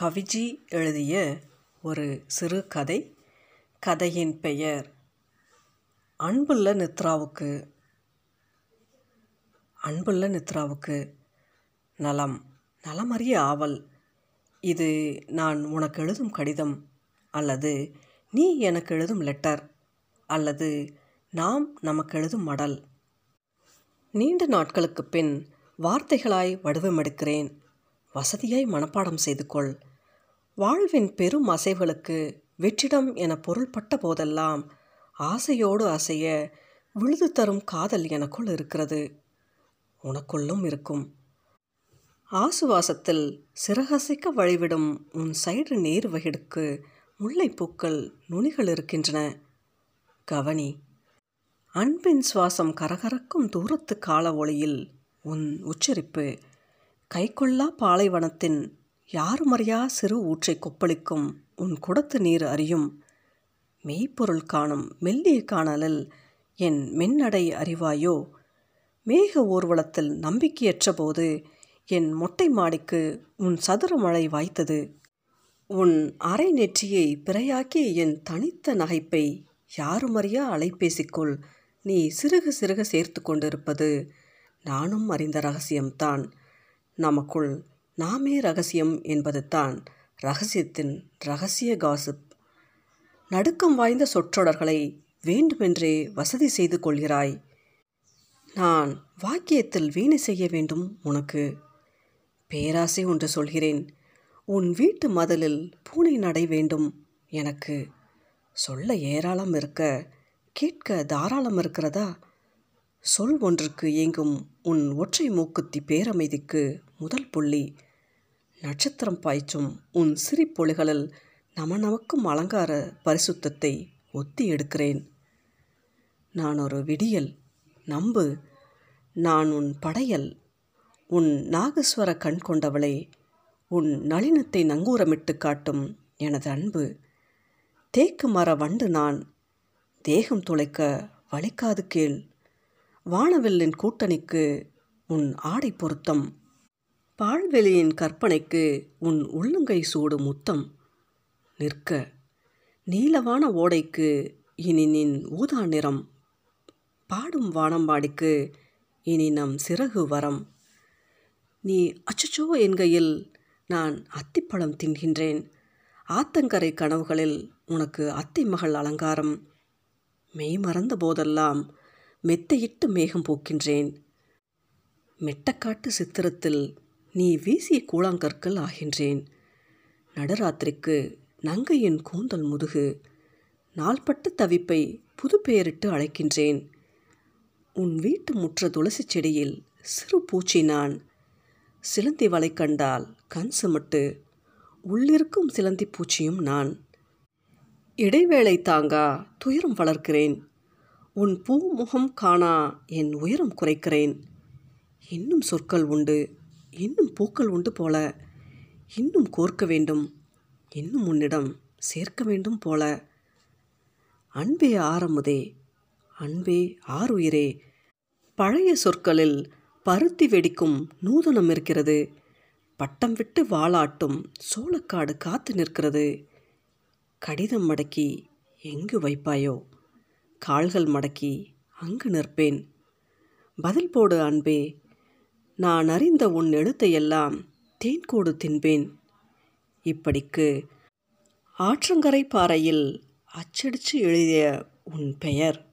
கவிஜி எழுதிய ஒரு சிறுகதை கதையின் பெயர் அன்புள்ள நித்ராவுக்கு அன்புள்ள நித்ராவுக்கு நலம் நலமறிய ஆவல். இது நான் உனக்கு எழுதும் கடிதம் அல்லது நீ எனக்கு எழுதும் லெட்டர் அல்லது நாம் நமக்கு எழுதும் மடல். நீண்ட நாட்களுக்குப் பின் வார்த்தைகளாய் வடிவமெடுக்கிறேன். வசதியாய் மனப்பாடம் செய்து கொள் வாழ்வின் பெரும் அசைவுகளுக்கு வெற்றிடம் என பொருள்பட்ட போதெல்லாம் ஆசையோடு அசைய விழுது தரும் காதல் எனக்குள் இருக்கிறது. உனக்குள்ளும் இருக்கும். ஆசுவாசத்தில் சிறகசைக்க வழிவிடும் உன் சைடு நேர் வகிடுக்கு முல்லைப்பூக்கள் நுனிகள் இருக்கின்றன. கவனி. அன்பின் சுவாசம் கரகரக்கும் தூரத்து கால ஒளியில் உன் உச்சரிப்பு கைக்கொள்ளா பாலைவனத்தின் யாருமறியா சிறு ஊற்றை கொப்பளிக்கும் உன் குடத்து நீர் அறியும். மெய்ப்பொருள் காணும் மெல்லிய காணலில் என் மென்னடை அறிவாயோ? மேக ஊர்வலத்தில் நம்பிக்கையற்ற போது என் மொட்டை மாடிக்கு உன் சதுர மழை வாய்த்தது. உன் அரை நெற்றியை பிறையாக்கி என் தனித்த நகைப்பை யாருமறியா அலைபேசிக்குள் நீ சிறுக சிறுக சேர்த்து கொண்டிருப்பது. நானும் அறிந்த ரகசியம்தான். நமக்குள் நாமே ரகசியம் என்பது தான் ரகசியத்தின் ரகசிய காசிப். நடுக்கம் வாய்ந்த சொற்றொடர்களை வேண்டுமென்றே வசதி செய்து கொள்கிறாய். நான் வாக்கியத்தில் வீணை செய்ய வேண்டும் உனக்கு. பேராசை ஒன்று சொல்கிறேன். உன் வீட்டு மதலில் பூனை நடை வேண்டும் எனக்கு. சொல்ல ஏராளம் இருக்க கேட்க தாராளம் இருக்கிறதா? சொல் ஒன்றுக்கு இயங்கும் உன் ஒற்றை மூக்குத்தி பேரமைதிக்கு முதல் புள்ளி. நட்சத்திரம் பாய்ச்சும் உன் சிரிப்பொழிகளில் நம நமக்கும் அலங்கார பரிசுத்தத்தை ஒத்தி எடுக்கிறேன். நான் ஒரு விடியல் நம்பு. நான் உன் படையல் உன் நாகஸ்வர கண் கொண்டவளே. உன் நளினத்தை நங்கூரமிட்டு காட்டும் எனது அன்பு. தேக்கு மர வண்டு நான் தேகம் துளைக்க வலிக்காது கேள். வானவில்லின் கூட்டணிக்கு உன் ஆடை பொருத்தம். பால்வெளியின் கற்பனைக்கு உன் உள்ளங்கை சூடு முத்தம். நிற்க நீலவான ஓடைக்கு இனி நின் ஊதா நிறம். பாடும் வானம்பாடிக்கு இனி நம் சிறகு வரம். நீ அச்சச்சோ என்கையில் நான் அத்திப்பழம் தின்கின்றேன். ஆத்தங்கரை கனவுகளில் உனக்கு அத்தை மகள் அலங்காரம். மெய் மறந்த போதெல்லாம் மெத்தையிட்டு மேகம் போக்கின்றேன். மெட்டக்காட்டு சித்திரத்தில் நீ வீசிய கூழாங்கற்கள் ஆகின்றேன். நடராத்திரிக்கு நங்கையின் கூந்தல் முதுகு நாள்பட்ட தவிப்பை புது பெயரிட்டு அழைக்கின்றேன். உன் வீட்டு முற்ற துளசி செடியில் சிறு பூச்சி நான். சிலந்தி வலை கண்டால் கண் சுமட்டு உள்ளிருக்கும் சிலந்தி பூச்சியும் நான். இடைவேளை தாங்கா துயரம் வளர்க்கிறேன். உன் பூ முகம் காணா என் உயரம் குறைக்கிறேன். இன்னும் சொற்கள் உண்டு இன்னும் பூக்கள் உண்டு போல. இன்னும் கோர்க்க வேண்டும் இன்னும் உன்னிடம் சேர்க்க வேண்டும் போல. அன்பே ஆரமுதே அன்பே ஆறுயிரே. பழைய சொற்களில் பருத்தி வெடிக்கும் நூதனம் இருக்கிறது. பட்டம் விட்டு வாளாட்டும் சோளக்காடு காத்து நிற்கிறது. கடிதம் மடக்கி எங்கு வைப்பாயோ? கால்கள் மடக்கி அங்கு நிற்பேன். பதில் போடு அன்பே. நான் அறிந்த உன் எழுத்தையெல்லாம் தேன்கூடு தின்பேன். இப்படிக்கு ஆற்றங்கரை பாறையில் அச்சடித்து எழுதிய உன் பெயர்